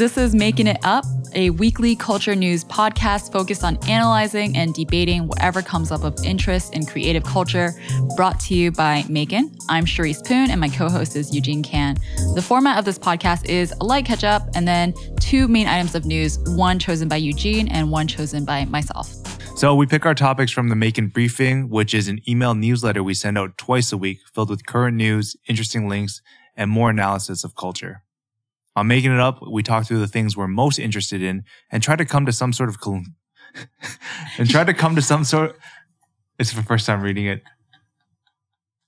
This is Making It Up, a weekly culture news podcast focused on analyzing and debating whatever comes up of interest in creative culture, brought to you by Maekan. I'm Charisse Poon, and my co host is Eugene Kan. The format of this podcast is a light catch up and then two main items of news, one chosen by Eugene and one chosen by myself. So we pick our topics from the Maekan Briefing, which is an email newsletter we send out twice a week filled with current news, interesting links, and more analysis of culture. On Making It Up, we talk through the things we're most interested in and try to come to some sort of col- and try to come to some sort. It's the first time reading it.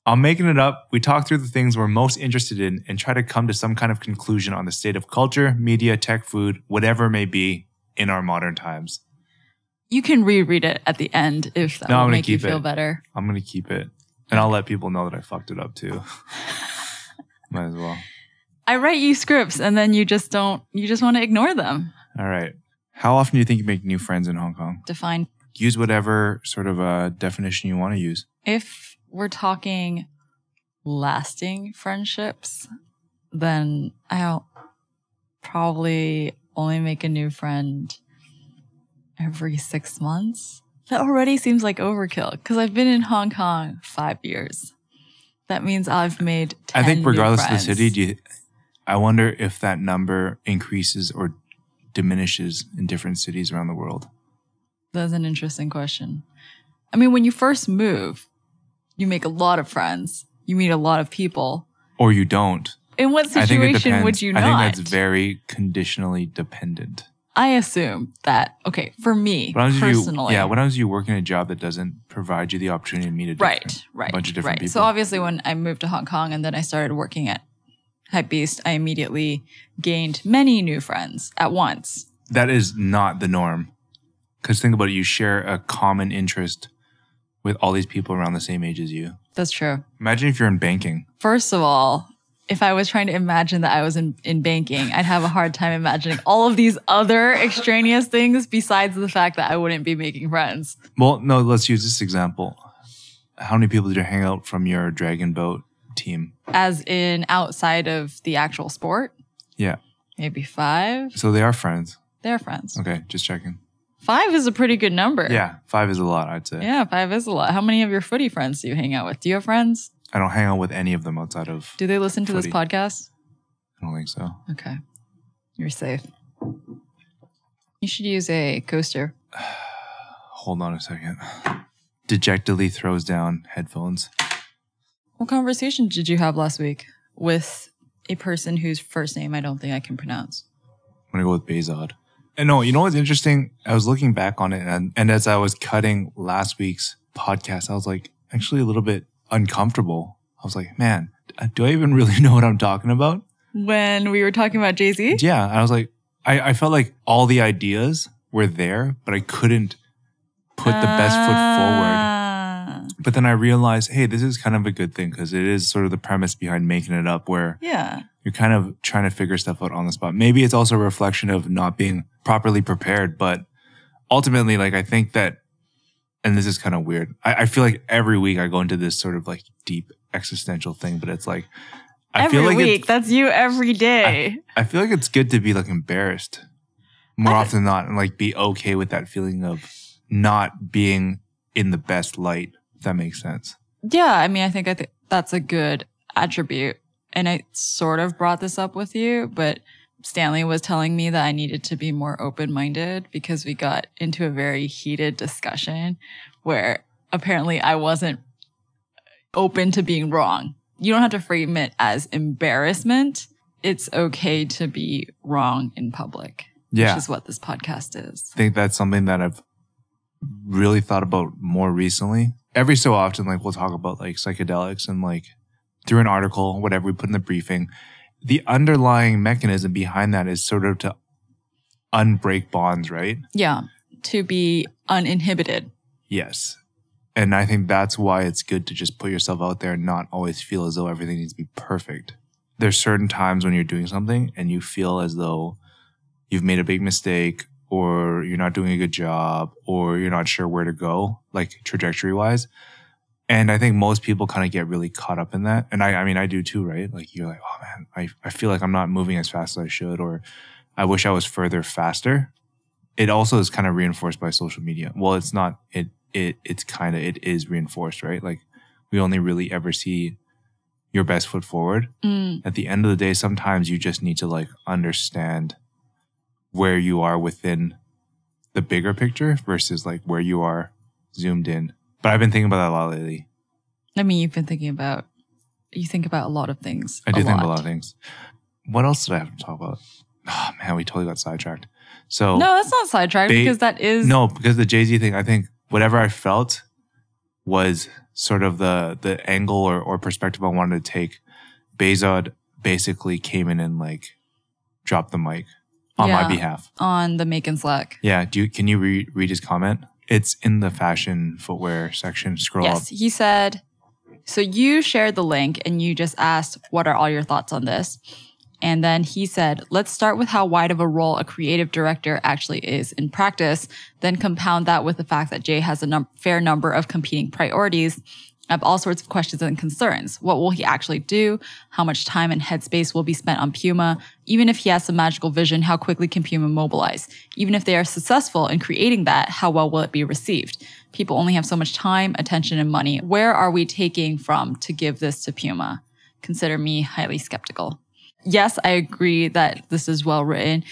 On Making It Up, we talk through the things we're most interested in and try to come to some kind of conclusion on the state of culture, media, tech, food, whatever it may be in our modern times. You can reread it at the end if that no, will make you feel it. better. I'm gonna keep it, and I'll let people know that I fucked it up too. Might as well. I write you scripts and then you just don't, you just want to ignore them. All right. How often do you think you make new friends in Hong Kong? Define Use whatever sort of uh, definition you want to use. if we're talking lasting friendships, then I'll probably only make a new friend every six months. That already seems like overkill because I've been in Hong Kong five years. That means I've made. 10 I think regardless of the city, do you, I wonder if that number increases or diminishes in different cities around the world. That's an interesting question. I mean, when you first move, you make a lot of friends. You meet a lot of people. Or you don't. In what I situation would you not? I think that's very conditionally dependent. I assume that okay for me if you, personally. yeah, when happens if you working a job that doesn't provide you the opportunity to meet a different, right, right, bunch of different right. people? So obviously, when I moved to Hong Kong and then I started working at Hypebeast, I immediately gained many new friends at once. that is not the norm. Because think about it, you share a common interest with all these people around the same age as you. That's true. Imagine if you're in banking. First of all, if I was trying to imagine that I was in, in banking, I'd have a hard time imagining all of these other extraneous things besides the fact that I wouldn't be making friends. Well, no, let's use this example. How many people did you hang out from your dragon boat team? As in outside of the actual sport, Yeah. maybe five. So they are friends. They're friends. Okay, just checking. Five is a pretty good number. Yeah, five is a lot, I'd say. Yeah, five is a lot. How many of your footy friends do you hang out with? Do you have friends? I don't hang out with any of them outside of. Do they listen to this podcast? I don't think so. Okay. You're safe. You should use a coaster. Hold on a second. Dejectedly throws down headphones. What conversation did you have last week with a person whose first name I don't think I can pronounce? I'm gonna go with Bezod. And no, you know what's interesting? I was looking back on it, and, and as I was cutting last week's podcast, I was like actually a little bit uncomfortable. I was like, man, uh, do I even really know what I'm talking about? When we were talking about Jay Z? Yeah, I was like, I, I felt like all the ideas were there, but I couldn't put the best foot forward. But then I realized, hey, this is kind of a good thing because it is sort of the premise behind making it up, where Yeah. you're kind of trying to figure stuff out on the spot. Maybe it's also a reflection of not being properly prepared, but ultimately, like I think that, and this is kind of weird. I, I feel like every week I go into this sort of like deep existential thing, but it's like I every feel like week. That's you every day. I feel like it's good to be like embarrassed more I- often than not, and like be okay with that feeling of not being in the best light. That makes sense. Yeah, I mean, I think I think that's a good attribute. And I sort of brought this up with you, but Stanley was telling me that I needed to be more open minded because we got into a very heated discussion where apparently I wasn't open to being wrong. You don't have to frame it as embarrassment. It's okay to be wrong in public, Yeah. which is what this podcast is. I think that's something that I've really thought about more recently. Every so often, like we'll talk about like psychedelics and like through an article, whatever we put in the briefing, the underlying mechanism behind that is sort of to unbreak bonds, right? Yeah. To be uninhibited. Yes. And I think that's why it's good to just put yourself out there and not always feel as though everything needs to be perfect. There's certain times when you're doing something and you feel as though you've made a big mistake or you're not doing a good job or you're not sure where to go, like trajectory wise. And I think most people kind of get really caught up in that. And I, I mean, I do too, right? Like you're like, oh man, I, I feel like I'm not moving as fast as I should, or I wish I was further faster. It also is kind of reinforced by social media. Well, it's not. It it it's kind of it is reinforced, right? Like we only really ever see your best foot forward. Mm, At the end of the day, sometimes you just need to like understand where you are within the bigger picture versus like where you are zoomed in. But I've been thinking about that a lot lately. I mean, you've been thinking about, you think about a lot of things. I do think about a lot of things. What else did I have to talk about? Oh man, we totally got sidetracked. So No, that's not sidetracked They- because that is. no, because the Jay Z thing, I think whatever I felt was sort of the the angle or, or perspective I wanted to take. Bezod basically came in and like dropped the mic on my behalf. On the Maekan Slack. Yeah, do you, can you re- read his comment? It's in the fashion footwear section. Scroll up. Yes, he said. So you shared the link and you just asked, "What are all your thoughts on this?" And then he said, "Let's start with how wide of a role a creative director actually is in practice. Then compound that with the fact that Jay has a num- fair number of competing priorities." Have all sorts of questions and concerns. What will he actually do? How much time and headspace will be spent on Puma? Even if he has some magical vision, how quickly can Puma mobilize? Even if they are successful in creating that, how well will it be received? People only have so much time, attention, and money. Where are we taking from to give this to Puma? Consider me highly skeptical. Yes, I agree that this is well written,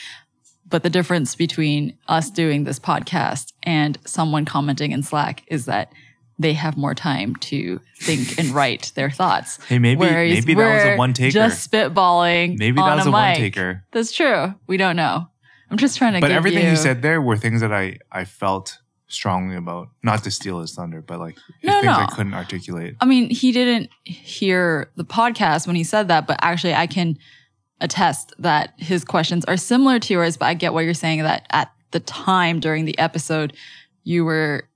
but the difference between us doing this podcast and someone commenting in Slack is that they have more time to think and write their thoughts. Hey, maybe- Whereas maybe that was a one-taker. Just spitballing. Maybe on that was a a one taker. That's true. We don't know. I'm just trying to. But give everything you, he said there were things that I, I felt strongly about. Not to steal his thunder, but like No, things I couldn't articulate. I mean, he didn't hear the podcast when he said that, but actually, I can attest that his questions are similar to yours. But I get what you're saying that at the time during the episode, you were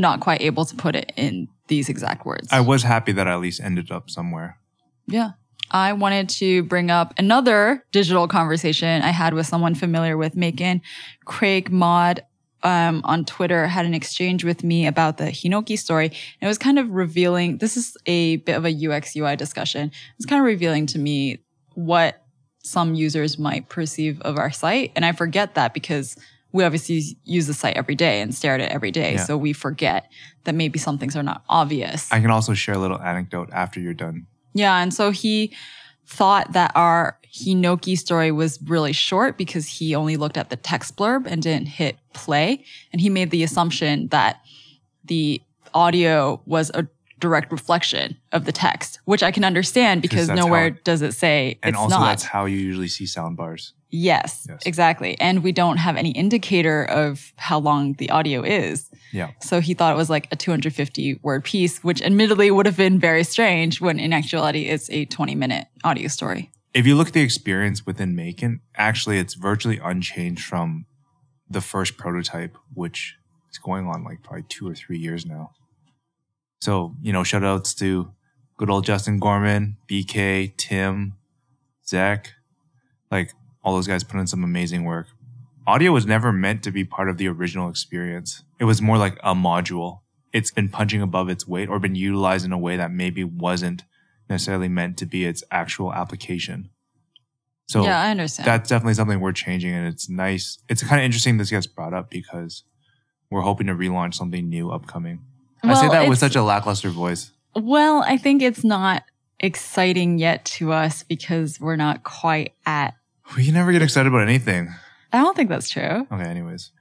not quite able to put it in these exact words. I was happy that I at least ended up somewhere. Yeah. I wanted to bring up another digital conversation I had with someone familiar with Maekan. Craig Mod um, on Twitter had an exchange with me about the Hinoki story. And it was kind of revealing, this is a bit of a UX UI discussion. It's kind of revealing to me what some users might perceive of our site. And I forget that because we obviously use the site every day and stare at it every day. Yeah. So we forget that maybe some things are not obvious. I can also share a little anecdote after you're done. Yeah, and so he thought that our Hinoki story was really short because he only looked at the text blurb and didn't hit play. And he made the assumption that the audio was a direct reflection of the text, which I can understand because nowhere it- does it say And it's also, not. that's how you usually see sound bars. Yes, Yes. exactly. And we don't have any indicator of how long the audio is. Yeah. So he thought it was like a 250 word piece, which admittedly would have been very strange when in actuality it's a 20 minute audio story. If you look at the experience within Maekan, actually, it's virtually unchanged from the first prototype, which is going on like probably two or three years now. So, you know, shout outs to good old Justin Gorman, BK, Tim, Zach, like all those guys put in some amazing work. Audio was never meant to be part of the original experience. It was more like a module. It's been punching above its weight or been utilized in a way that maybe wasn't necessarily meant to be its actual application. So yeah, I understand. that's definitely something we're changing and it's nice. It's kind of interesting this gets brought up because we're hoping to relaunch something new upcoming. I say that with such a lackluster voice. well, I think it's not exciting yet to us because we're not quite at. We can never get excited about anything. I don't think that's true. Okay, anyways.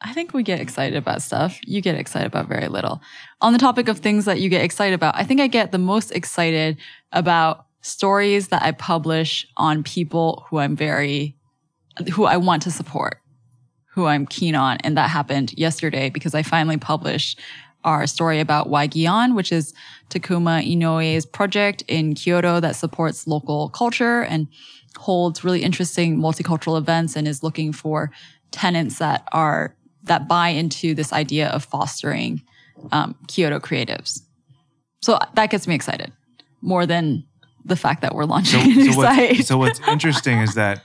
I think we get excited about stuff. You get excited about very little. On the topic of things that you get excited about, I think I get the most excited about stories that I publish on people who I'm very, who I want to support, who I'm keen on. And that happened yesterday because I finally published our story about Waigion, which is Takuma Inoue's project in Kyoto that supports local culture and holds really interesting multicultural events and is looking for tenants that are that buy into this idea of fostering um, Kyoto creatives. So that gets me excited more than the fact that we're launching So, a new so, what's, site. so what's interesting is that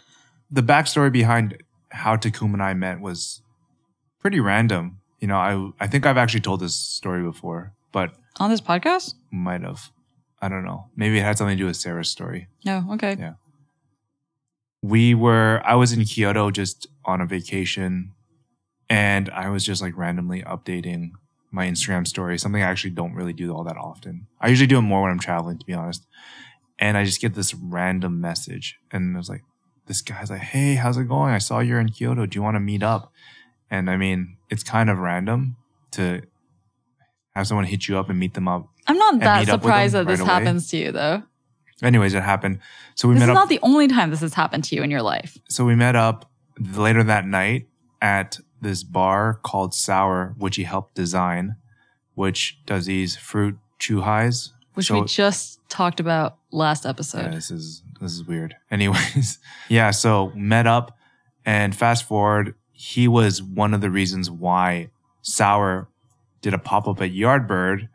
the backstory behind how Takuma and I met was pretty random. You know, I I think I've actually told this story before, but On this podcast? might have. I don't know. Maybe it had something to do with Sarah's story. No. Okay. Yeah. We were, I was in Kyoto just on a vacation and I was just like randomly updating my Instagram story, something I actually don't really do all that often. I usually do it more when I'm traveling, to be honest. And I just get this random message and I was like, this guy's like, Hey, how's it going? I saw you're in Kyoto. Do you want to meet up? And I mean, it's kind of random to have someone hit you up and meet them up. I'm not that meet up with surprised that this away. happens to you, though. Anyways, it happened. So we met up. This met is up. not the only time this has happened to you in your life. so we met up later that night at this bar called Sour, which he helped design, which does these fruit chuhais. which So- we just talked about last episode. Yeah, this is this is weird. Anyways, yeah, so met up and fast forward, he was one of the reasons why Sour did a pop-up at Yardbird,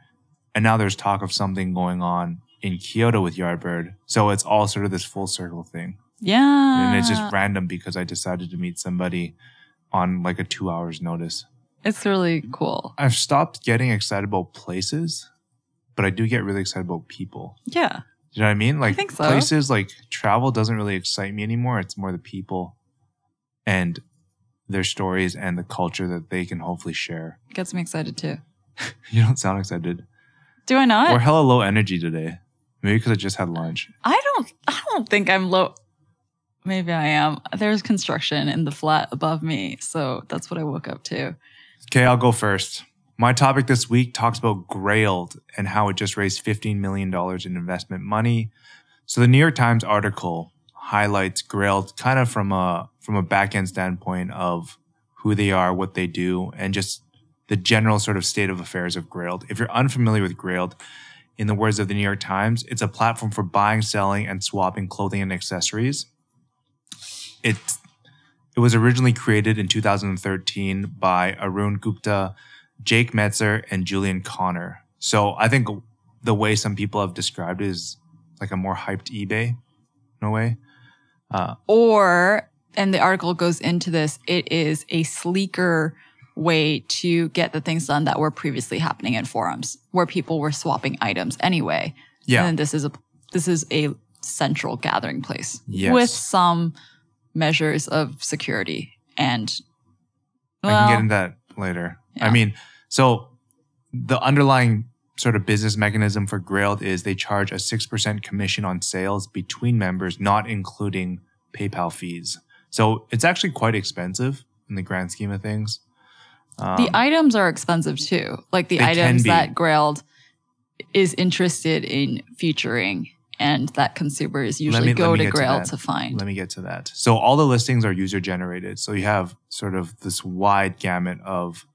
and now there's talk of something going on in Kyoto with Yardbird. So it's all sort of this full circle thing. Yeah. And it's just random because I decided to meet somebody on like a two hours notice. it's really mm-hmm. cool. I've stopped getting excited about places, but I do get really excited about people. Yeah. You know what I mean? Like think so. places like travel doesn't really excite me anymore. It's more the people and their stories and the culture that they can hopefully share. Gets me excited too. You don't sound excited. Do I not? We're hella low energy today. Maybe because I just had lunch. I don't I don't think I'm low. Maybe I am. There's construction in the flat above me, so that's what I woke up to. Okay, I'll go first. My topic this week talks about Grailed and how it just raised $15 million in investment money. So the New York Times article highlights Grailed kind of from a from a back end standpoint of who they are, what they do, and just the general sort of state of affairs of Grailed. If you're unfamiliar with Grailed, in the words of the New York Times, it's a platform for buying, selling, and swapping clothing and accessories. It it was originally created in 2013 by Arun Gupta, Jake Metzer, and Julian Connor. So I think the way some people have described it is like a more hyped eBay, in a way. Uh, Or and the article goes into this, it is a sleeker way to get the things done that were previously happening in forums where people were swapping items anyway. yeah, And this is a this is a central gathering place Yes. with some measures of security and I can get into that later. I mean, so the underlying sort of business mechanism for Grailed is they charge a 6% commission on sales between members, not including PayPal fees. So it's actually quite expensive in the grand scheme of things. Um, the items are expensive too. Like the items that Grailed is interested in featuring and that consumers usually me- go to get to Grailed to find. Let me get to that. So all the listings are user generated. So you have sort of this wide gamut of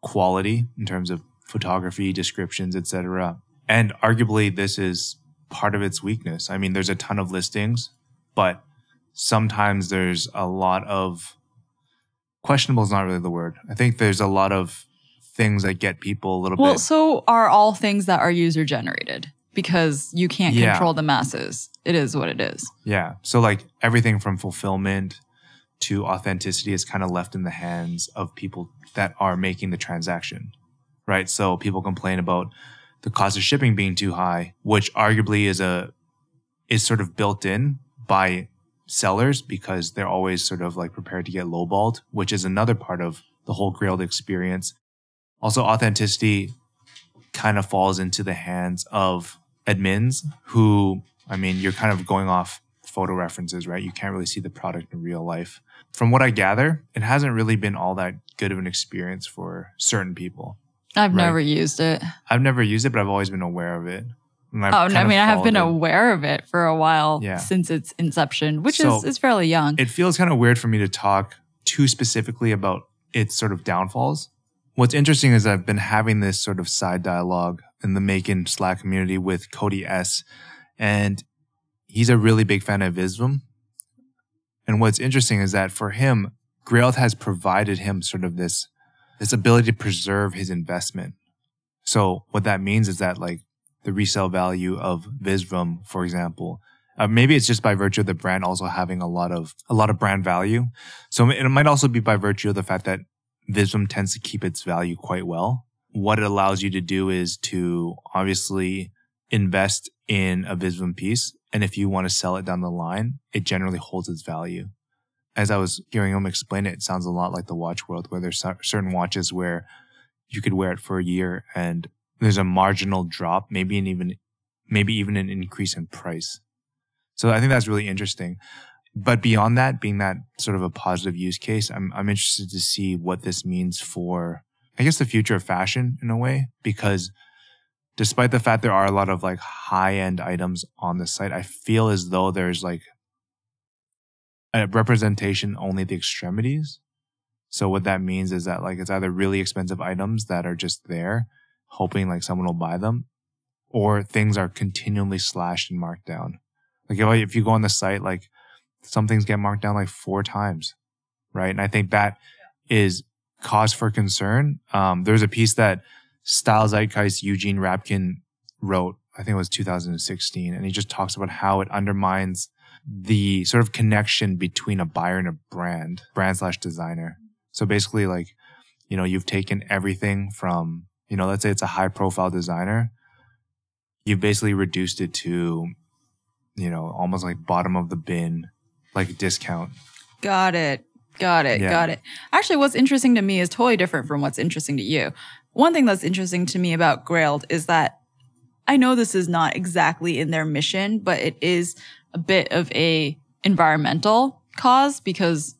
quality in terms of photography, descriptions, etc. And arguably this is part of its weakness. I mean, there's a ton of listings, but sometimes there's a lot of questionable is not really the word. I think there's a lot of things that get people a little Well, bit Well, so are all things that are user generated because you can't Yeah. control the masses. It is what it is. Yeah. So like everything from fulfillment to authenticity is kind of left in the hands of people that are making the transaction. Right. So people complain about the cost of shipping being too high, which arguably is a is sort of built in by sellers because they're always sort of like prepared to get lowballed, which is another part of the whole Grailed experience. Also, authenticity kind of falls into the hands of admins who, I mean, you're kind of going off photo references, right? You can't really see the product in real life. From what I gather, it hasn't really been all that good of an experience for certain people. I've Right. never used it. I've never used it, but I've always been aware of it. And I've Oh, no, I mean, I have been it. aware of it for a while Yeah. since its inception, which So- is, is fairly young. it feels kind of weird for me to talk too specifically about its sort of downfalls. What's interesting is I've been having this sort of side dialogue in the Maekan Slack community with Cody S. And he's a really big fan of Visvim. And what's interesting is that for him, Grailed has provided him sort of this, this ability to preserve his investment. So what that means is that like the resale value of Visvim, for example, uh, maybe it's just by virtue of the brand also having a lot of a lot of brand value. So it might also be by virtue of the fact that Visvim tends to keep its value quite well. What it allows you to do is to obviously invest in a Visvim piece And if you want to sell it down the line, it generally holds its value. As I was hearing him explain it, it sounds a lot like the watch world where there's certain watches where you could wear it for a year and there's a marginal drop, maybe an even, maybe even an increase in price. So I think that's really interesting. But beyond that, being that sort of a positive use case, I'm, I'm interested to see what this means for, I guess, the future of fashion in a way, because despite the fact there are a lot of like high end items on the site, I feel as though there's like a representation only the extremities. So what that means is that like it's either really expensive items that are just there, hoping like someone will buy them, or things are continually slashed and marked down. Like if, if you go on the site, like some things get marked down like four times, right? And I think that is cause for concern. Um, there's a piece that Style Zeitgeist Eugene Rabkin wrote, I think it was 2016, and he just talks about how it undermines the sort of connection between a buyer and a brand, brand slash designer. So basically, like, you know, you've taken everything from, you know, let's say it's a high profile designer. You've basically reduced it to, you know, almost like bottom of the bin, like discount. Got it. Got it. Yeah. Got it. Actually, what's interesting to me is totally different from what's interesting to you. One thing that's interesting to me about Grailed is that I know this is not exactly in their mission, but it is a bit of a environmental cause because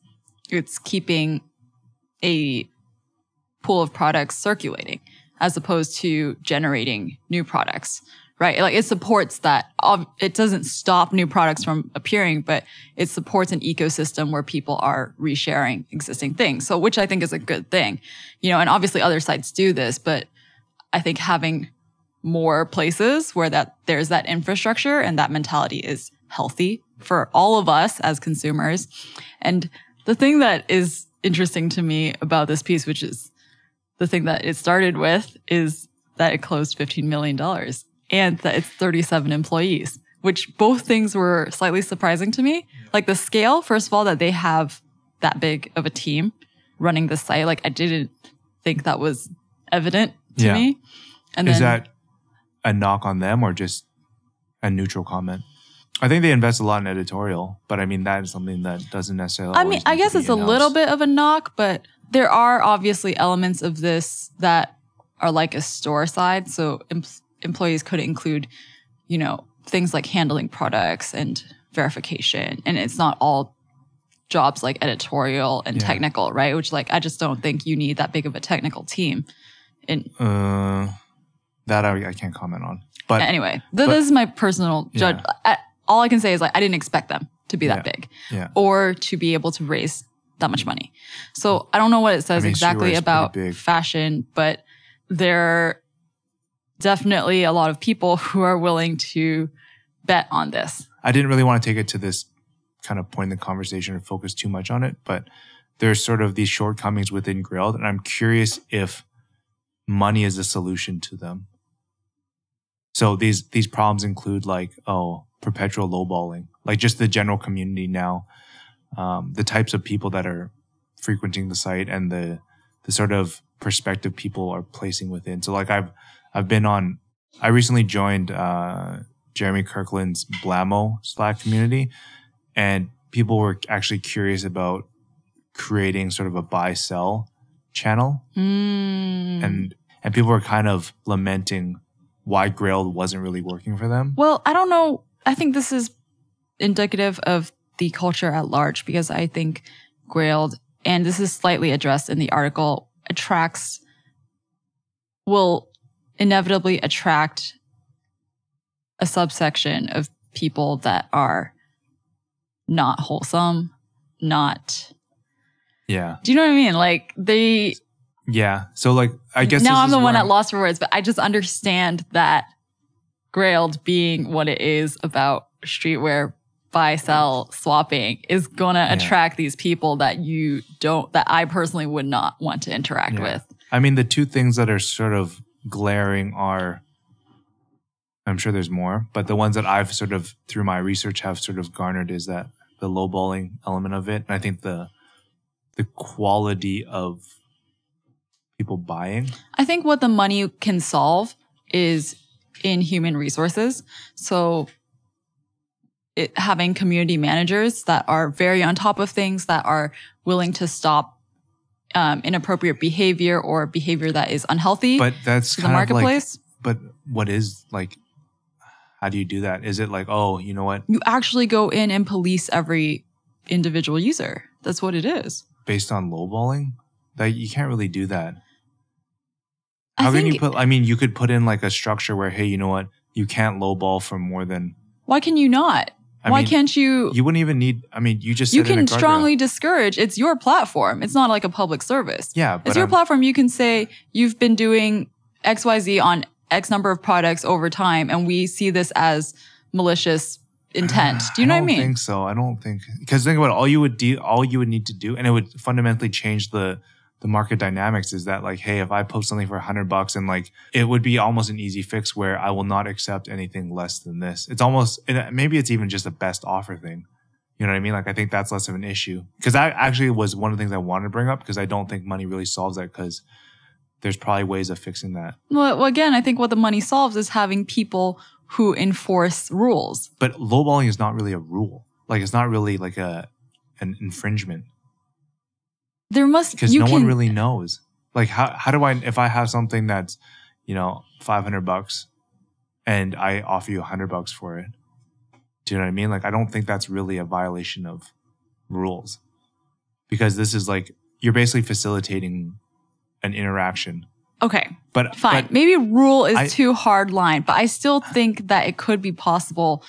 it's keeping a pool of products circulating as opposed to generating new products right like it supports that it doesn't stop new products from appearing but it supports an ecosystem where people are resharing existing things so which i think is a good thing you know and obviously other sites do this but i think having more places where that there's that infrastructure and that mentality is healthy for all of us as consumers. And the thing that is interesting to me about this piece, which is the thing that it started with, is that it closed $15 million and that it's 37 employees, which both things were slightly surprising to me. Like the scale, first of all, that they have that big of a team running the site. Like I didn't think that was evident to yeah. me. And is then, that a knock on them or just a neutral comment? I think they invest a lot in editorial, but I mean that is something that doesn't necessarily. I mean, I guess it's a little bit of a knock, but there are obviously elements of this that are like a store side. So em- employees could include, you know, things like handling products and verification, and it's not all jobs like editorial and yeah. technical, right? Which like I just don't think you need that big of a technical team. In uh, that I, I can't comment on. But anyway, th- but, this is my personal judge. Yeah all I can say is like I didn't expect them to be that big yeah. or to be able to raise that much money. So I don't know what it says I mean, exactly about fashion, but there are definitely a lot of people who are willing to bet on this. I didn't really want to take it to this kind of point in the conversation or focus too much on it, but there's sort of these shortcomings within Grailed, and I'm curious if money is a solution to them. So these these problems include like, oh, perpetual lowballing, like just the general community now, um, the types of people that are frequenting the site and the the sort of perspective people are placing within. So like I've I've been on I recently joined uh, Jeremy Kirkland's Blamo Slack community and people were actually curious about creating sort of a buy sell channel. Mm. And and people were kind of lamenting why Grail wasn't really working for them. Well, I don't know I think this is indicative of the culture at large because I think Grailed, and this is slightly addressed in the article, attracts, will inevitably attract a subsection of people that are not wholesome, not. Yeah. Do you know what I mean? Like they. Yeah. So like, I guess now I'm the one I'm, at loss for words, but I just understand that Grailed being what it is about streetwear buy sell swapping is going to yeah. attract these people that you don't that I personally would not want to interact yeah. with. I mean the two things that are sort of glaring are I'm sure there's more, but the ones that I've sort of through my research have sort of garnered is that the lowballing element of it. And I think the the quality of people buying. I think what the money can solve is in human resources. So it, having community managers that are very on top of things, that are willing to stop um, inappropriate behavior or behavior that is unhealthy But that's the of like, marketplace. but what is like, how do you do that? Is it like, oh, you know what? you actually go in and police every individual user. That's what it is. Based on lowballing? That you can't really do that. I How can you put, I mean, you could put in like a structure where, hey, you know what? You can't lowball for more than, Why can you not? I Why mean, can't you? you wouldn't even need, I mean, you just You said in a can strongly discourage. It's your platform. It's not like a public service. Yeah, It's your I'm- platform. You can say you've been doing XYZ on X number of products over time, and we see this as malicious intent. Do you know what I what I don't think so. I don't think because think about it, all you would do, all you would need to do, and it would fundamentally change the the market dynamics. Is that like, hey, if I post something for a hundred bucks, and like it would be almost an easy fix where I will not accept anything less than this. It's almost and uh, maybe it's even just a best offer thing. You know what I mean? Like I think that's less of an issue because that actually was one of the things I wanted to bring up because I don't think money really solves that because there's probably ways of fixing that. Well, well, again, I think what the money solves is having people who enforce rules. But lowballing is not really a rule. Like it's not really like a an infringement. There must be. because no can one really knows. Like how how do I if I have something that's you know five hundred bucks, and I offer you a hundred bucks for it? Do you know what I mean? Like I don't think that's really a violation of rules, because this is like you're basically facilitating an interaction. okay. But Fine. but Maybe rule is I- too hard line, but I still think that it could be possible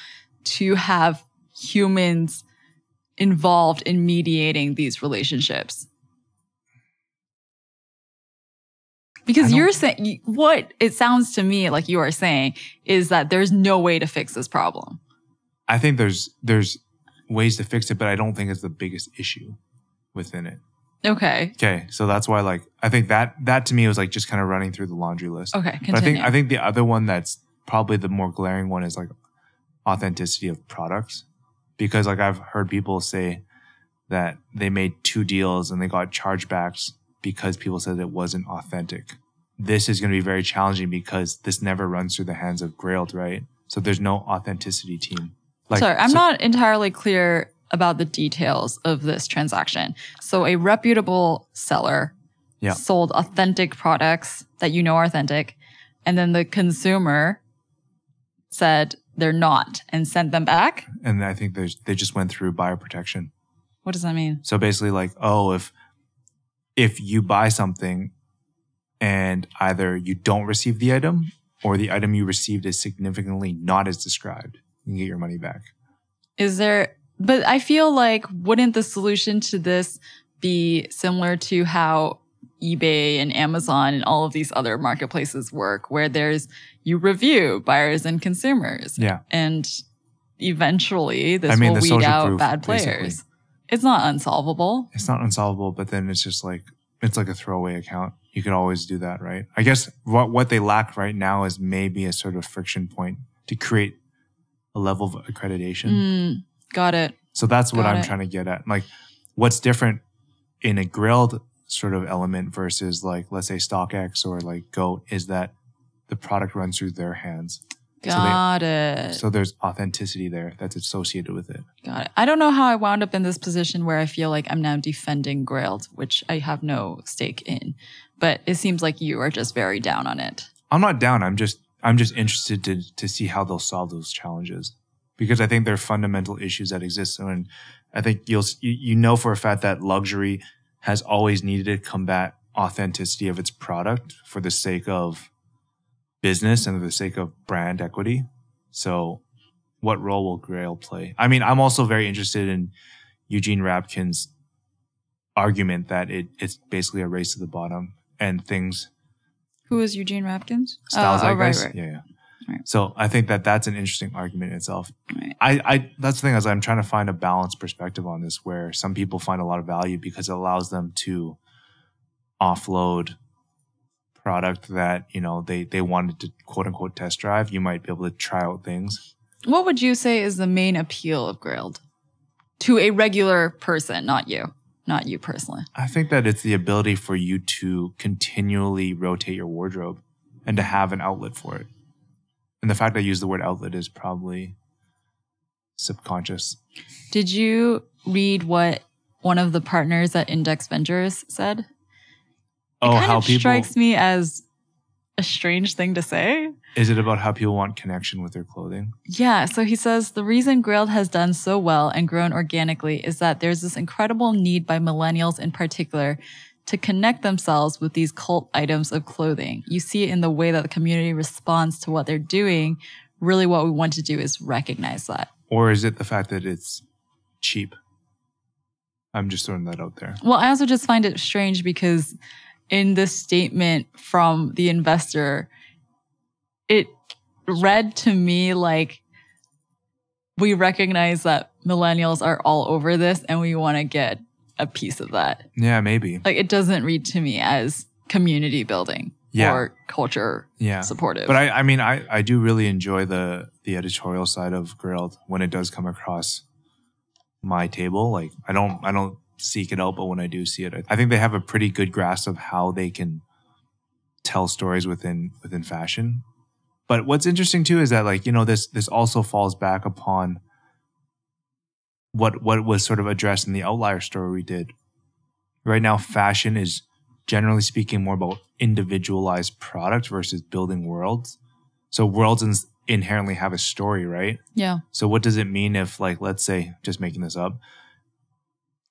to have humans involved in mediating these relationships. Because you're saying what it sounds to me like you are saying is that there's no way to fix this problem. I think there's there's ways to fix it, but I don't think it's the biggest issue within it. Okay. Okay, so that's why like I think that that to me was like just kind of running through the laundry list. Okay. Continue. But I think I think the other one that's probably the more glaring one is like authenticity of products, because like I've heard people say that they made two deals and they got chargebacks because people said it wasn't authentic. This is going to be very challenging because this never runs through the hands of Grailed, right? So there's no authenticity team. Like, Sorry, I'm so- not entirely clear about the details of this transaction. So, a reputable seller Yeah. sold authentic products that you know are authentic, and then the consumer said they're not and sent them back. and I think they just went through buyer protection. What does that mean? So basically, like, oh, if if you buy something and either you don't receive the item or the item you received is significantly not as described, you can get your money back. Is there, but I feel like wouldn't the solution to this be similar to how eBay and Amazon and all of these other marketplaces work, where there's you review buyers and consumers, Yeah. and eventually this I mean, will weed out proof, bad players. basically. It's not unsolvable. It's not unsolvable, but then it's just like it's like a throwaway account. You could always do that, right? I guess what what they lack right now is maybe a sort of friction point to create a level of accreditation. Mm, got it. So that's what Got I'm it. trying to get at. Like, what's different in a Grailed sort of element versus like, let's say StockX or like Goat is that the product runs through their hands. So they- Got it. So there's authenticity there that's associated with it. Got it. I don't know how I wound up in this position where I feel like I'm now defending Grailed, which I have no stake in. But it seems like you are just very down on it. I'm not down. I'm just I'm just interested to to see how they'll solve those challenges because I think there are fundamental issues that exist. And I think you'll you, you know for a fact that luxury has always needed to combat authenticity of its product for the sake of business and for the sake of brand equity. So, what role will Grail play? I mean, I'm also very interested in Eugene Rabkin's argument that it it's basically a race to the bottom and things Who is Eugene Rabkins? Styles oh, oh, right, right. Yeah, yeah. Right. So I think that that's an interesting argument in itself. Right. I, I that's the thing is I'm trying to find a balanced perspective on this where some people find a lot of value because it allows them to offload product that you know they they wanted to quote unquote test drive. You might be able to try out things. What would you say is the main appeal of Grailed to a regular person, not you, not you personally? I think that it's the ability for you to continually rotate your wardrobe and to have an outlet for it. And the fact I use the word outlet is probably subconscious. Did you read what one of the partners at Index Ventures said? Oh, it kind how of people strikes me as a strange thing to say. is it about how people want connection with their clothing? Yeah, so he says the reason Grailed has done so well and grown organically is that there's this incredible need by millennials in particular to connect themselves with these cult items of clothing. You see it in the way that the community responds to what they're doing. Really, what we want to do is recognize that. Or is it the fact that it's cheap? I'm just throwing that out there. Well, I also just find it strange because in this statement from the investor, it read to me like we recognize that millennials are all over this and we want to get a piece of that. Yeah, maybe. Like it doesn't read to me as community building Yeah. or culture Yeah. supportive. But I, I mean, I, I do really enjoy the the editorial side of Grailed when it does come across my table. Like I don't I don't seek it out, but when I do see it, I, think they have a pretty good grasp of how they can tell stories within within fashion. But what's interesting too is that like you know this this also falls back upon what what was sort of addressed in the outlier story we did. Right now, fashion is generally speaking more about individualized product versus building worlds. So worlds ins- inherently have a story, right? yeah. So what does it mean if like let's say just making this up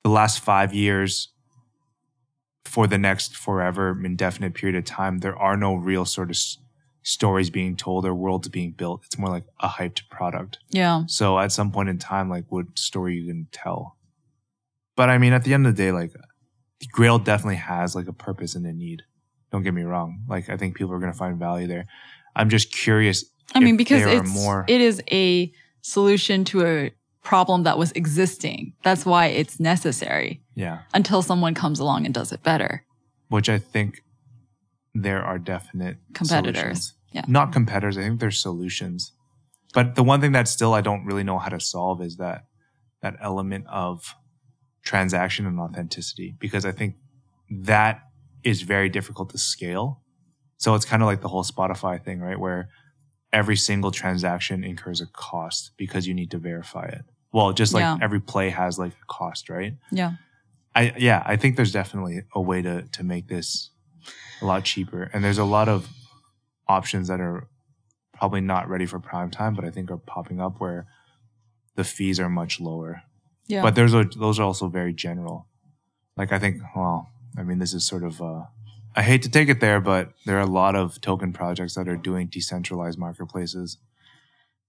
the last 5 years for the next forever indefinite period of time there are no real sort of s- stories being told or worlds being built. It's more like a hyped product. Yeah. So at some point in time, like what story you can tell. But I mean, at the end of the day, like the Grail definitely has like a purpose and a need. Don't get me wrong. Like I think people are gonna find value there. I'm just curious. I mean, because it's more- it is a solution to a problem that was existing. That's why it's necessary Yeah. until someone comes along and does it better. Which I think there are definite Competitors. solutions. Yeah. Not competitors. I think there's solutions. But the one thing that still I don't really know how to solve is that that element of transaction and authenticity because I think that is very difficult to scale. So it's kind of like the whole Spotify thing, right? Where every single transaction incurs a cost because you need to verify it. Well, just like Yeah. every play has like a cost, right? Yeah. I yeah, I think there's definitely a way to to make this a lot cheaper. And there's a lot of options that are probably not ready for prime time, but I think are popping up where the fees are much lower. Yeah. But there's a, those are also very general. Like I think, well, I mean, this is sort of. Uh, I hate to take it there, but there are a lot of token projects that are doing decentralized marketplaces.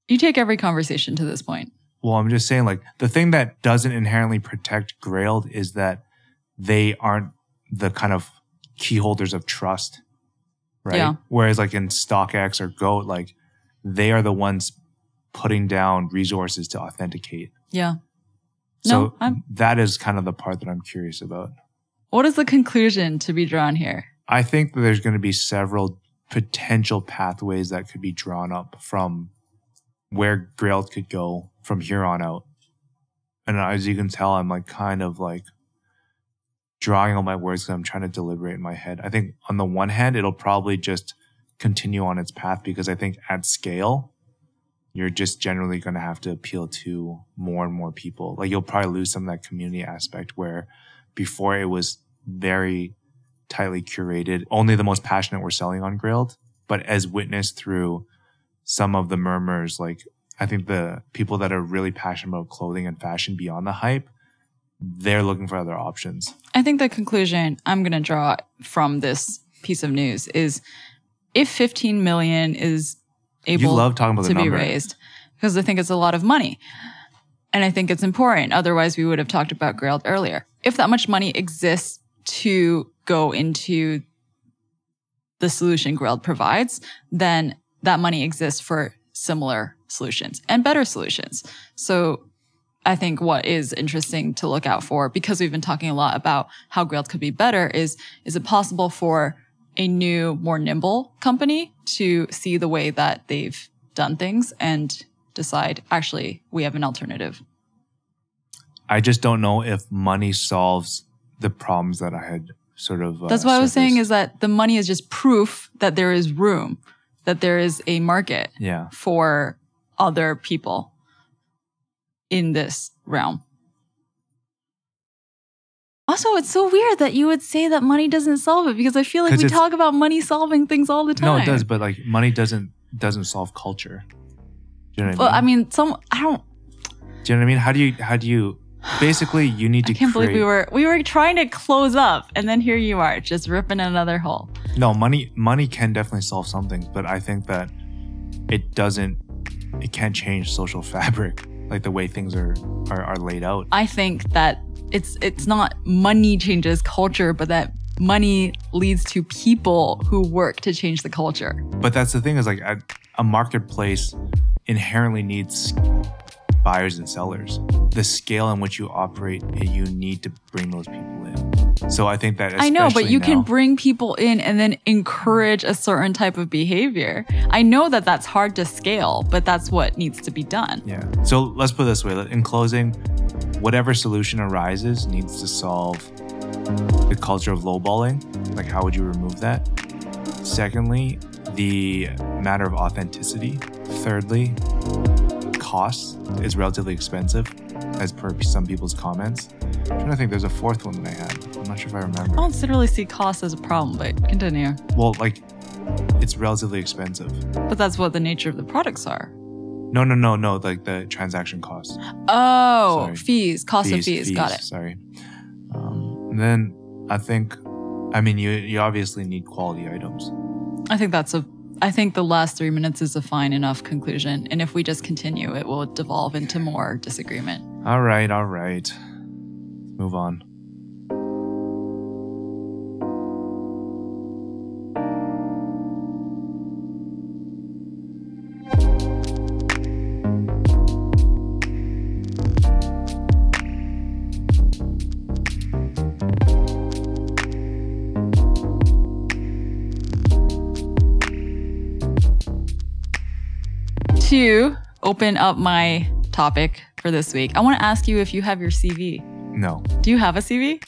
you take every conversation to this point. Well, I'm just saying, like the thing that doesn't inherently protect Grailed is that they aren't the kind of key holders of trust, right? Yeah. Whereas, like in StockX or Goat, like they are the ones putting down resources to authenticate. Yeah. So No, I'm- that is kind of the part that I'm curious about. What is the conclusion to be drawn here? I think that there's going to be several potential pathways that could be drawn up from where Grail could go from here on out. And as you can tell, I'm like kind of like drawing all my words because I'm trying to deliberate in my head. I think on the one hand, it'll probably just continue on its path because I think at scale, you're just generally going to have to appeal to more and more people. Like you'll probably lose some of that community aspect where before it was very tightly curated. Only the most passionate were selling on Grailed, but as witnessed through some of the murmurs, like I think the people that are really passionate about clothing and fashion beyond the hype, they're looking for other options. I think the conclusion I'm going to draw from this piece of news is if 15 million is able you love talking about to be raised because I think it's a lot of money. And I think it's important. Otherwise, we would have talked about Grailed earlier. If that much money exists to go into the solution Grailed provides, then that money exists for similar solutions and better solutions. So I think what is interesting to look out for, because we've been talking a lot about how Grailed could be better, is is it possible for a new, more nimble company to see the way that they've done things and decide, actually, we have an alternative. I just don't know if money solves the problems that I had sort of. Uh, That's what I was saying is that the money is just proof that there is room, that there is a market yeah. for other people. in this realm. Also, it's so weird that you would say that money doesn't solve it because I feel like we talk about money solving things all the time. No, it does, but like money doesn't doesn't solve culture. Do you know what Well, I I mean? mean, some I don't. Do you know what I mean? How do you how do you basically you need to I can't create believe we were we were trying to close up, and then here you are, just ripping another hole. No, money money can definitely solve some things, but I think that it doesn't it can't change social fabric like the way things are are, are laid out. I think that it's it's not money changes culture, but that money leads to people who work to change the culture. But that's the thing is like a, a marketplace inherently needs buyers and sellers. The scale in which you operate, you need to bring those people in. So I think that I know, but you can bring people in and then encourage a certain type of behavior. I know that that's hard to scale, but that's what needs to be done. Yeah. So let's put it this way. In closing, whatever solution arises needs to solve the culture of lowballing. Like, how would you remove that? Secondly, the matter of authenticity. Thirdly, cost is relatively expensive, as per some people's comments. I'm trying to think. There's a fourth one that I had. I'm not sure if I remember. I don't literally see cost as a problem, but continue. Well, like, it's relatively expensive. But that's what the nature of the products are. No, no, no, no. Like the transaction cost. Oh, Sorry. fees, cost of fees. Got it. Sorry. Um, and then I think, I mean, you you obviously need quality items. I think that's a. I think the last three minutes is a fine enough conclusion, and if we just continue, it will devolve into more disagreement. All right, all right. Move on. Open up my topic for this week, I want to ask you if you have your CV. No, Do you have a CV?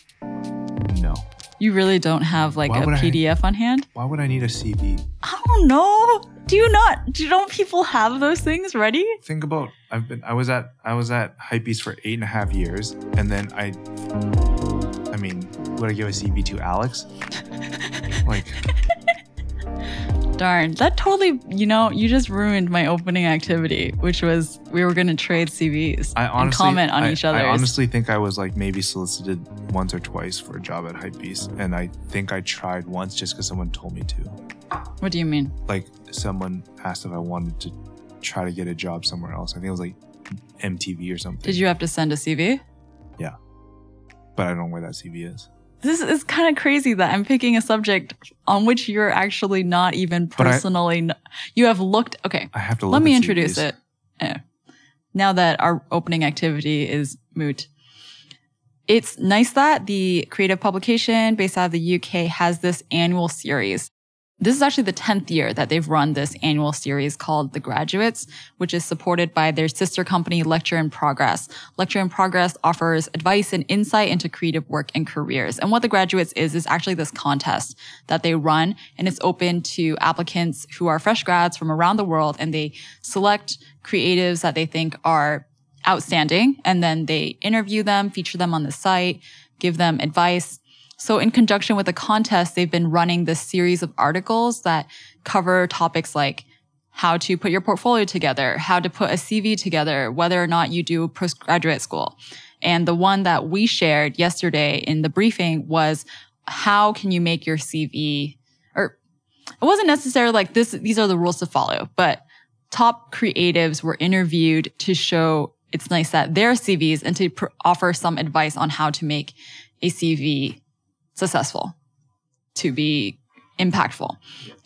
no. You really don't have like Why a would I- PDF on hand? Why would I need a CV? I don't know. Do you not? Do don't people have those things ready? Think about I've been I was at I was at Hypebeast for eight and a half years, and then I, I mean, would I give a CV to Alex? Like, Darn, that totally, you know, you just ruined my opening activity, which was we were going to trade CVs I and comment on I, each other. I honestly think I was like maybe solicited once or twice for a job at Hypebeast, and I think I tried once just because someone told me to. what do you mean? Like someone asked if I wanted to try to get a job somewhere else. I think it was like MTV or something. Did you have to send a CV? Yeah. But I don't know where that CV is. This is kind of crazy that I'm picking a subject on which you're actually not even personally. kn- you have looked. Okay, I have to. let me introduce it. Eh. Now that our opening activity is moot. It's Nice That the creative publication based out of the UK has this annual series. This is actually the 10th year that they've run this annual series called The Graduates, which is supported by their sister company, Lecture in Progress. Lecture in Progress offers advice and insight into creative work and careers. And what The Graduates is, is actually this contest that they run, and it's open to applicants who are fresh grads from around the world, and they select creatives that they think are outstanding, and then they interview them, feature them on the site, give them advice. So in conjunction with the contest, they've been running this series of articles that cover topics like how to put your portfolio together, how to put a CV together, whether or not you do postgraduate school. And the one that we shared yesterday in the briefing was how can you make your CV or it wasn't necessarily like this, these are the rules to follow, but top creatives were interviewed to show it's nice that their CVs and to pr- offer some advice on how to make a CV successful, to be impactful.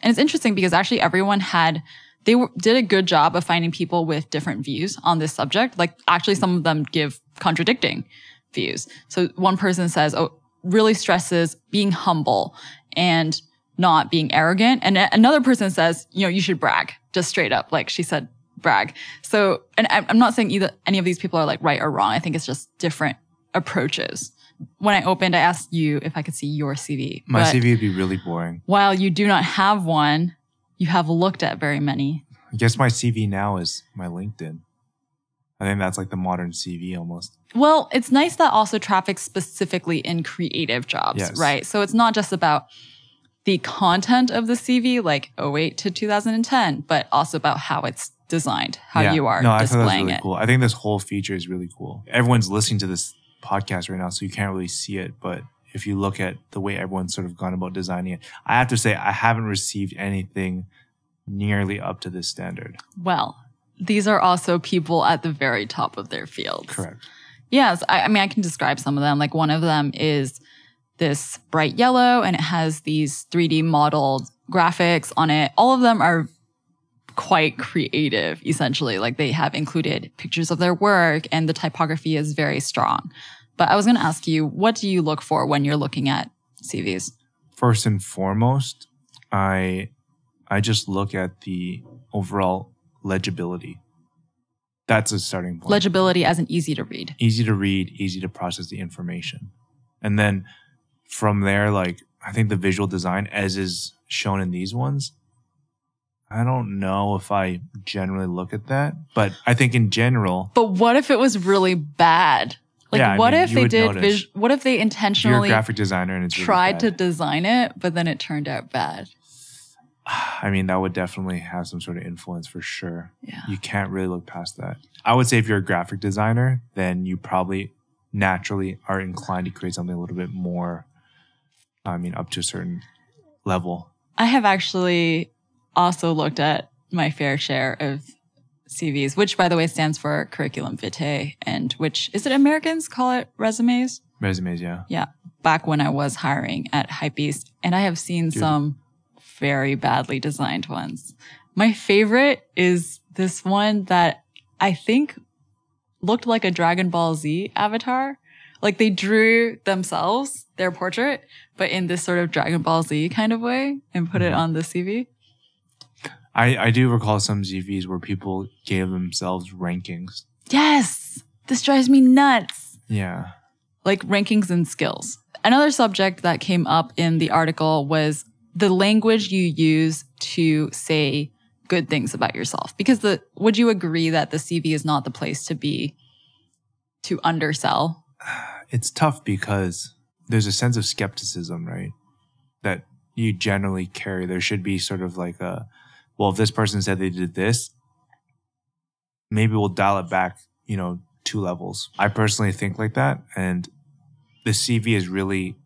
And it's interesting because actually everyone had, they were, did a good job of finding people with different views on this subject. Like actually some of them give contradicting views. So one person says, oh, really stresses being humble and not being arrogant. And a- another person says, you know, you should brag just straight up. Like she said, brag. So, and I'm not saying either any of these people are like right or wrong. I think it's just different approaches. When I opened, I asked you if I could see your CV. My but CV would be really boring. While you do not have one, you have looked at very many. I guess my CV now is my LinkedIn. I think that's like the modern CV almost. Well, It's Nice That also traffics specifically in creative jobs, Yes. right? So it's not just about the content of the CV, like 08 to 2010, but also about how it's designed, how Yeah. you are no, I thought that was displaying really it. cool. I think this whole feature is really cool. Everyone's listening to this podcast right now, so you can't really see it. But if you look at the way everyone's sort of gone about designing it, I have to say I haven't received anything nearly up to this standard. Well, these are also people at the very top of their field. Correct. Yes, I, I mean, I can describe some of them. Like one of them is this bright yellow and it has these 3D modeled graphics on it. All of them are quite creative, essentially. Like they have included pictures of their work and the typography is very strong. But I was going to ask you, what do you look for when you're looking at CVs? First and foremost, I I just look at the overall legibility. That's a starting point. Legibility as an easy to read. easy to read, easy to process the information. And then from there, like I think the visual design, as is shown in these ones, I don't know if I generally look at that, but I think in general, But what if it was really bad? Like, Yeah, I what mean, if they did? Vis- what if they if you're a intentionally graphic designer and it's really tried to design it, but then it turned out bad? I mean, that would definitely have some sort of influence for sure. Yeah. You can't really look past that. I would say if you're a graphic designer, then you probably naturally are inclined to create something a little bit more, I mean, up to a certain level. I have actually also looked at my fair share of CVs, which by the way stands for curriculum vitae, and which is it Americans call it resumes? Resumes, yeah. Yeah. Back when I was hiring at Hypebeast, and I have seen some very badly designed ones. My favorite is this one that I think looked like a Dragon Ball Z avatar. Like they drew themselves, their portrait, but in this sort of Dragon Ball Z kind of way and put it Mhm. on the CV. I, I do recall some CVs where people gave themselves rankings. Yes. This drives me nuts. Yeah. like rankings and skills. Another subject that came up in the article was the language you use to say good things about yourself. Because the would you agree that the CV is not the place to be to undersell? It's tough because there's a sense of skepticism, right? That you generally carry. There should be sort of like a, well, if this person said they did this, maybe we'll dial it back, you know, two levels. I personally think like that. And the CV is really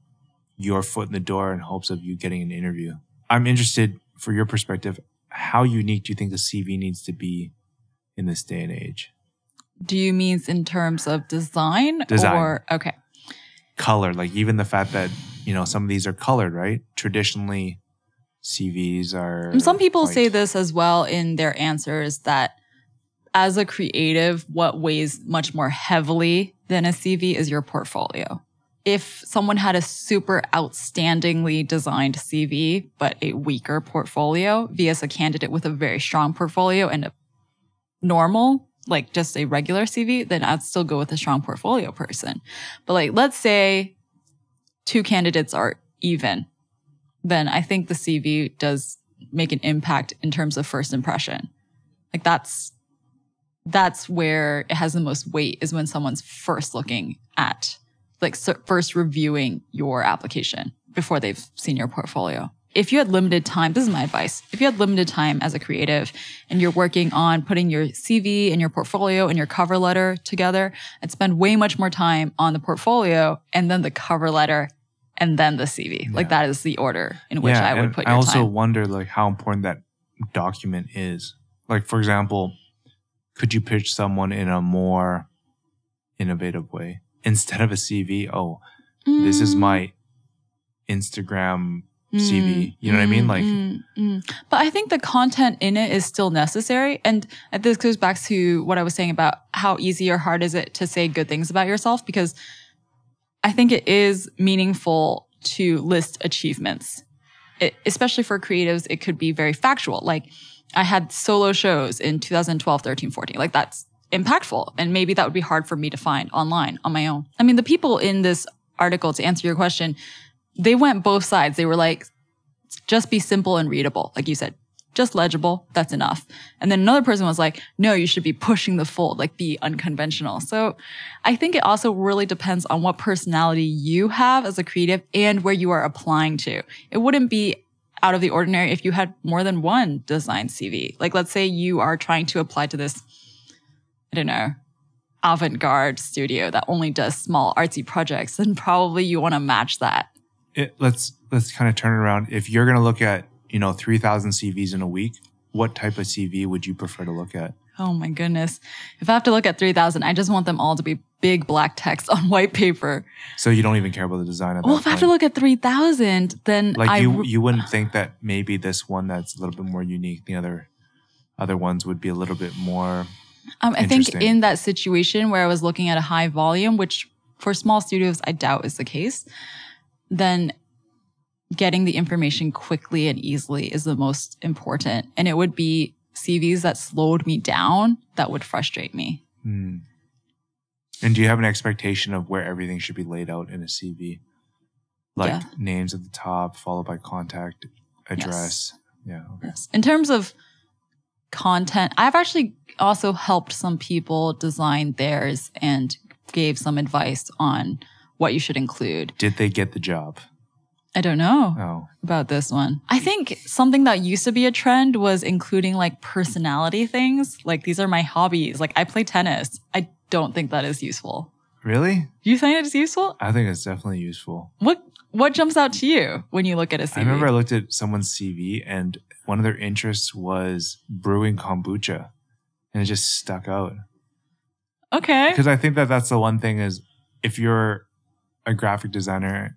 your foot in the door in hopes of you getting an interview. I'm interested for your perspective. How unique do you think the CV needs to be in this day and age? Do you mean in terms of design, Design. or okay. color like even the fact that you know some of these are colored right traditionally cvs are And Some people say this as well in their answers that as a creative, what weighs much more heavily than a CV is your portfolio. If someone had a super outstandingly designed CV, but a weaker portfolio vs a candidate with a very strong portfolio and a normal, like just a regular CV, then I'd still go with a strong portfolio person. But like, let's say two candidates are even, then I think the CV does make an impact in terms of first impression. Like that's that's where it has the most weight is when someone's first looking at like first reviewing your application before they've seen your portfolio. If you had limited time, this is my advice. If you had limited time as a creative and you're working on putting your CV and your portfolio and your cover letter together, I'd spend way much more time on the portfolio and then the cover letter and then the CV. Like that is the order in which I would put i also time. wonder like how important that document is like for example could you pitch someone in a more innovative way instead of a cv oh this is Mm, my instagram CV. You know what I mean? Like- mm, mm. but I think the content in it is still necessary. And this goes back to what I was saying about how easy or hard is it to say good things about yourself? Because I think it is meaningful to list achievements, it, especially for creatives. It could be very factual. Like I had solo shows in 2012, 13, 14. Like that's impactful. And maybe that would be hard for me to find online on my own. I mean, the people in this article, to answer your question, they went both sides. They were like, just be simple and readable. Like you said, just legible. That's enough. And then another person was like, no, you should be pushing the fold, like be unconventional. So I think it also really depends on what personality you have as a creative and where you are applying to. It wouldn't be out of the ordinary if you had more than one design CV. Like, let's say you are trying to apply to this, I don't know, avant-garde studio that only does small artsy projects, then probably you want to match that. It, let's let's kind of turn it around. If you're going to look at you know 3,000 CVs in a week, what type of CV would you prefer to look at? Oh my goodness. If I have to look at 3,000, I just want them all to be big black text on white paper. So you don't even care about the design of Well, if I have to look at 3,000, then like I, you you wouldn't think that maybe this one that's a little bit more unique, the other other ones would be a little bit more um, I think in that situation where I was looking at a high volume, which for small studios, I doubt is the case, then getting the information quickly and easily is the most important. And it would be CVs that slowed me down that would frustrate me. Hmm. And do you have an expectation of where everything should be laid out in a CV? Like Yeah. names at the top, followed by contact address. Yeah. Okay. Yes. In terms of content, I've actually also helped some people design theirs and gave some advice on what you should include. Did they get the job? I don't know Oh. about this one. I think something that used to be a trend was including like personality things. Like these are my hobbies. Like I play tennis. I don't think that is useful. Really? You think it is useful? I think it's definitely useful. What what jumps out to you when you look at a CV? I remember I looked at someone's CV and one of their interests was brewing kombucha and it just stuck out. okay. Because I think that that's the one thing is if you're a graphic designer,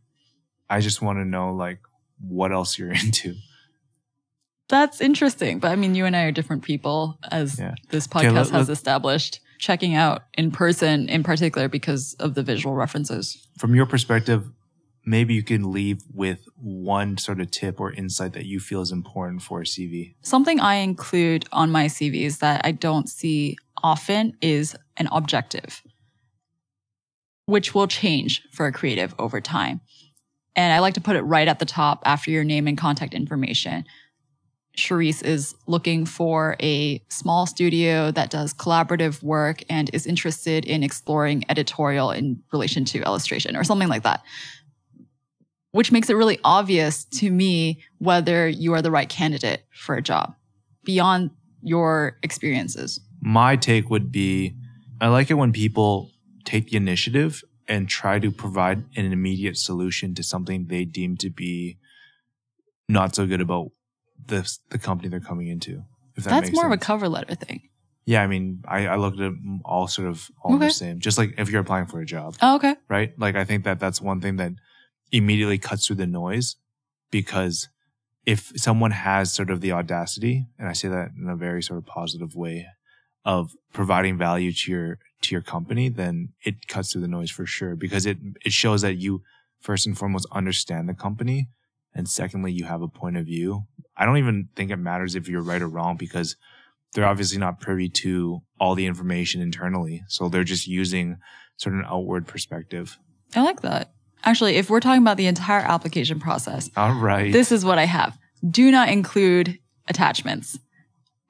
I just want to know like what else you're into. That's interesting. But I mean, you and I are different people, as Yeah. this Okay, podcast let- has let- established. Checking out in person, in particular, because of the visual references. From your perspective, maybe you can leave with one sort of tip or insight that you feel is important for a CV. Something I include on my CVs that I don't see often is an objective, which will change for a creative over time. And I like to put it right at the top after your name and contact information. Charisse is looking for a small studio that does collaborative work and is interested in exploring editorial in relation to illustration or something like that. Which makes it really obvious to me whether you are the right candidate for a job beyond your experiences. My take would be I like it when people take the initiative and try to provide an immediate solution to something they deem to be not so good about the the company they're coming into. If that That's more of a cover letter thing. Yeah, I mean, I, I looked at them all sort of all Okay. the same. Just like if you're applying for a job, Oh, okay. right? Like I think that that's one thing that immediately cuts through the noise because if someone has sort of the audacity, and I say that in a very sort of positive way, of providing value to your to your company, then it cuts through the noise for sure because it it shows that you first and foremost understand the company, and secondly you have a point of view. I don't even think it matters if you're right or wrong because they're obviously not privy to all the information internally, so they're just using sort of an outward perspective. I like that. Actually, if we're talking about the entire application process, All right. this is what I have. Do not include attachments.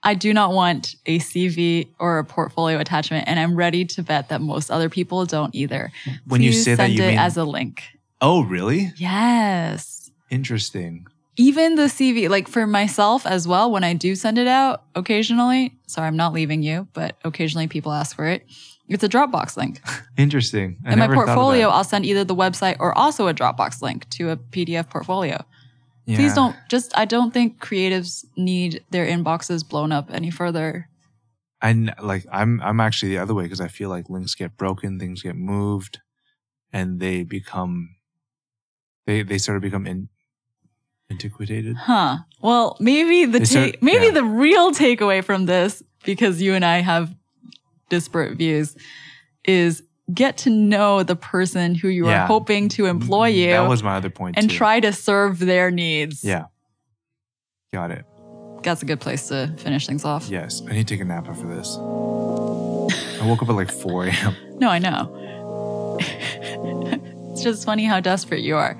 I do not want a CV or a portfolio attachment, and I'm ready to bet that most other people don't either. when you Please say that, send you it mean as a link. oh, really? Yes. Interesting. Even the CV, like for myself as well, when I do send it out occasionally, sorry, I'm not leaving you, but occasionally people ask for it. It's a Dropbox link. Interesting. I In my portfolio, that. I'll send either the website or also a Dropbox link to a PDF portfolio. Yeah. Please don't just, I don't think creatives need their inboxes blown up any further. And like. I'm. I'm actually the other way because I feel like links get broken, things get moved, and they become. They they sort of become in, antiquated. Huh. Well, maybe the start- take, maybe yeah. the real takeaway from this, because you and I have disparate views, is get to know the person who you Yeah. are hoping to mm-hmm. employ you That was my other point. and too. try to serve their needs. Yeah. Got it. That's a good place to finish things off. Yes. I need to take a nap after this. I woke up at like 4 a.m. No, I know. it's just funny how desperate you are.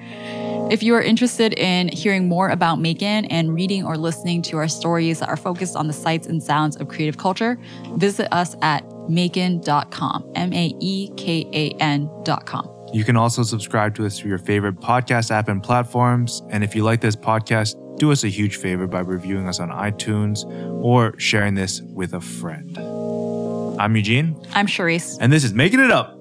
If you are interested in hearing more about Maekan and reading or listening to our stories that are focused on the sights and sounds of creative culture, visit us at maekan.com, M A E K A N.com. You can also subscribe to us through your favorite podcast app and platforms. And if you like this podcast, do us a huge favor by reviewing us on iTunes or sharing this with a friend. I'm Eugene, I'm Charisse. and this is Making It Up.